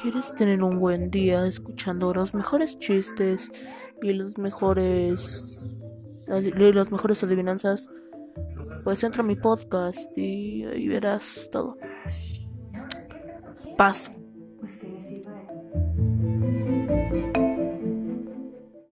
¿Quieres tener un buen día escuchando los mejores chistes y los mejores las mejores adivinanzas? Pues entra a mi podcast y ahí verás todo. Paz. Pues